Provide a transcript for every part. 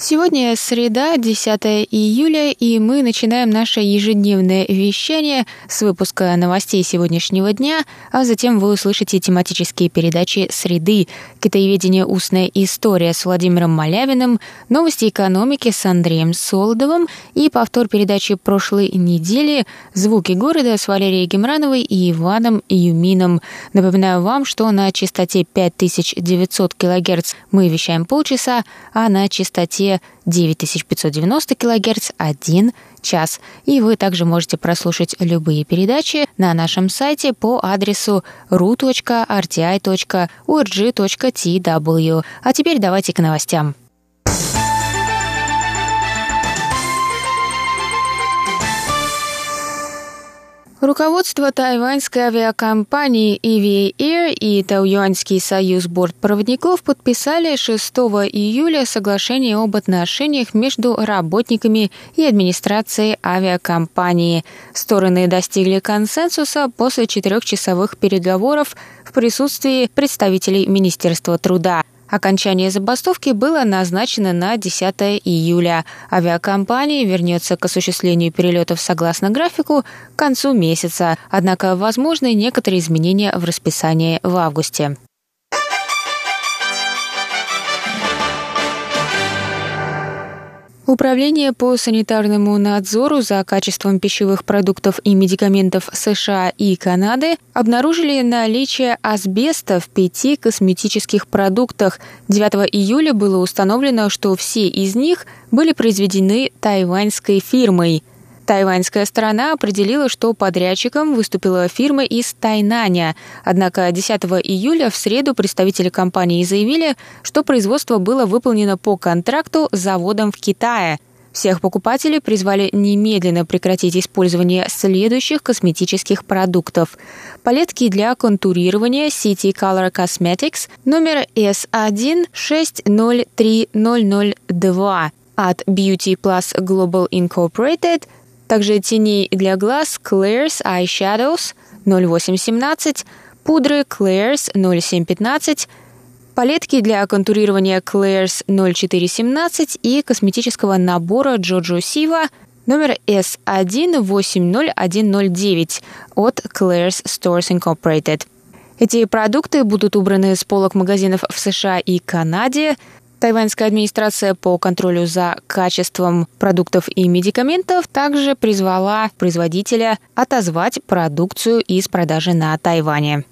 Сегодня среда, 10 июля, и мы начинаем наше ежедневное вещание с выпуска новостей сегодняшнего дня, а затем вы услышите тематические передачи «Среды», «Китаеведение. Устная история» с Владимиром Малявиным, новости экономики с Андреем Солодовым и повтор передачи прошлой недели «Звуки города» с Валерией Гемрановой и Иваном Юмином. Напоминаю вам, что на частоте 5900 кГц мы вещаем полчаса, а на частоте 9590 кГц 1 час. И вы также можете прослушать любые передачи на нашем сайте по адресу ru.rti.org.tw. А теперь давайте к новостям. Руководство тайваньской авиакомпании EVA Air и Тауюаньский союз бортпроводников подписали 6 июля соглашение об отношениях между работниками и администрацией авиакомпании. Стороны достигли консенсуса после четырехчасовых переговоров в присутствии представителей Министерства труда. Окончание забастовки было назначено на 10 июля. Авиакомпания вернется к осуществлению перелетов согласно графику к концу месяца, однако возможны некоторые изменения в расписании в августе. Управление по санитарному надзору за качеством пищевых продуктов и медикаментов США и Канады обнаружили наличие асбеста в пяти косметических продуктах. 9 июля было установлено, что все из них были произведены тайваньской фирмой – Тайваньская сторона определила, что подрядчиком выступила фирма из Тайнаня. Однако 10 июля в среду представители компании заявили, что производство было выполнено по контракту с заводом в Китае. Всех покупателей призвали немедленно прекратить использование следующих косметических продуктов. Палетки для контурирования City Color Cosmetics номер S1603002 от Beauty Plus Global Incorporated – также теней для глаз Claire's Eyeshadows 0817, пудры Claire's 0715, палетки для контурирования Claire's 0417 и косметического набора Jojo Siva номер S180109 от Claire's Stores Incorporated. Эти продукты будут убраны с полок магазинов в США и Канаде – Тайваньская администрация по контролю за качеством продуктов и медикаментов также призвала производителя отозвать продукцию из продажи на Тайване.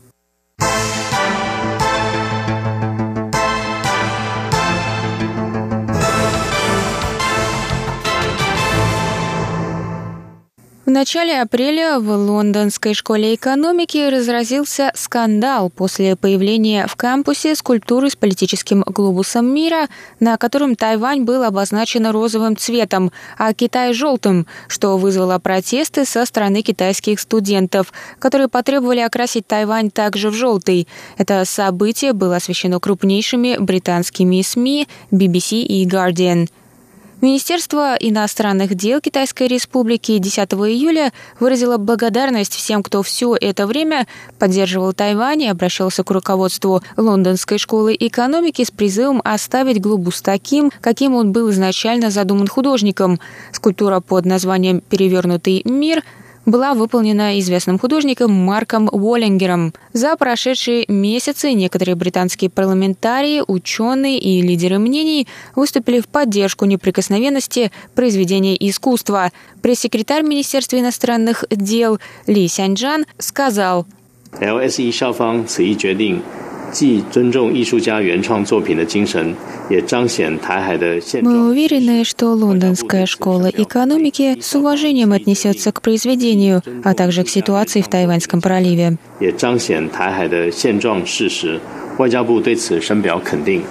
Начале апреля в Лондонской школе экономики разразился скандал после появления в кампусе скульптуры с политическим глобусом мира, на котором Тайвань был обозначен розовым цветом, а Китай – желтым, что вызвало протесты со стороны китайских студентов, которые потребовали окрасить Тайвань также в желтый. Это событие было освещено крупнейшими британскими СМИ BBC и Guardian. Министерство иностранных дел Китайской Республики 10 июля выразило благодарность всем, кто все это время поддерживал Тайвань и обращался к руководству Лондонской школы экономики с призывом оставить глобус таким, каким он был изначально задуман художником. Скульптура под названием «Перевернутый мир» была выполнена известным художником Марком Уоллингером. За прошедшие месяцы некоторые британские парламентарии, ученые и лидеры мнений выступили в поддержку неприкосновенности произведения искусства. Пресс-секретарь Министерства иностранных дел Ли Сяньджан сказал, LSE 校方此一决定 既尊重艺术家原创作品的精神，也彰显台海的现状。Мы уверены, что Лондонская школа экономики с уважением отнесется к произведению, а также к ситуации в Тайваньском проливе. 也彰显台海的现状事实。外交部对此深表肯定。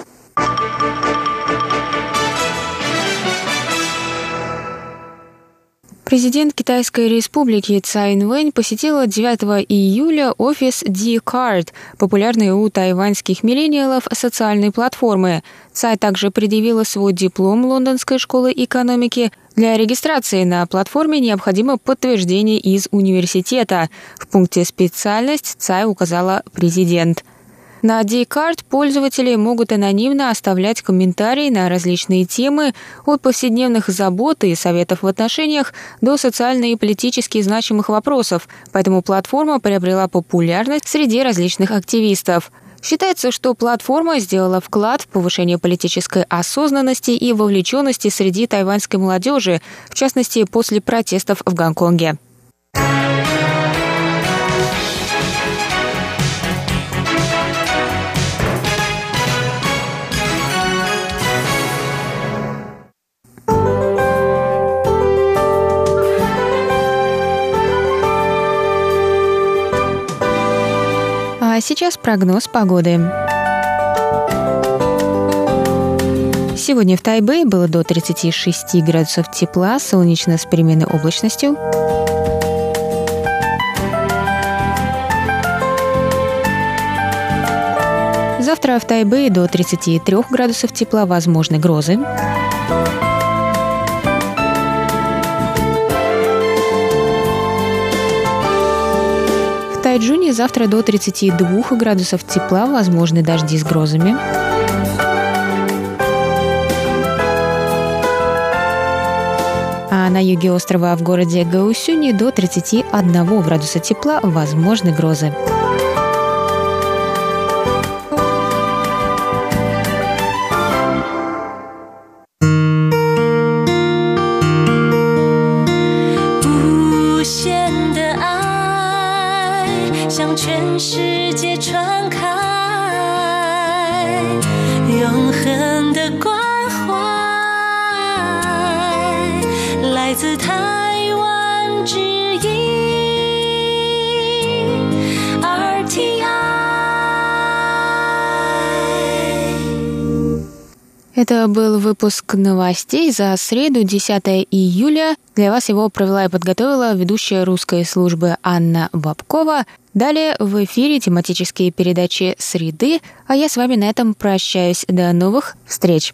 Президент Китайской республики Цай Инвэнь посетила 9 июля офис D-Card, популярной у тайваньских миллениалов социальной платформы. Цай также предъявила свой диплом Лондонской школы экономики. Для регистрации на платформе необходимо подтверждение из университета. В пункте «Специальность» Цай указала президент – на D-Card пользователи могут анонимно оставлять комментарии на различные темы от повседневных забот и советов в отношениях до социально и политически значимых вопросов, поэтому платформа приобрела популярность среди различных активистов. Считается, что платформа сделала вклад в повышение политической осознанности и вовлеченности среди тайваньской молодежи, в частности, после протестов в Гонконге. Сейчас прогноз погоды. Сегодня в Тайбэе было до 36 градусов тепла, солнечно с переменной облачностью. Завтра в Тайбэе до 33 градусов тепла, возможны грозы. Тайджуне завтра до 32 градусов тепла, возможны дожди с грозами. А на юге острова в городе Гаусюни до 31 градуса тепла, возможны грозы. Это был выпуск новостей за среду, 10 июля. Для вас его провела и подготовила ведущая русской службы Анна Бабкова. Далее в эфире тематические передачи «Среды», а я с вами на этом прощаюсь. До новых встреч!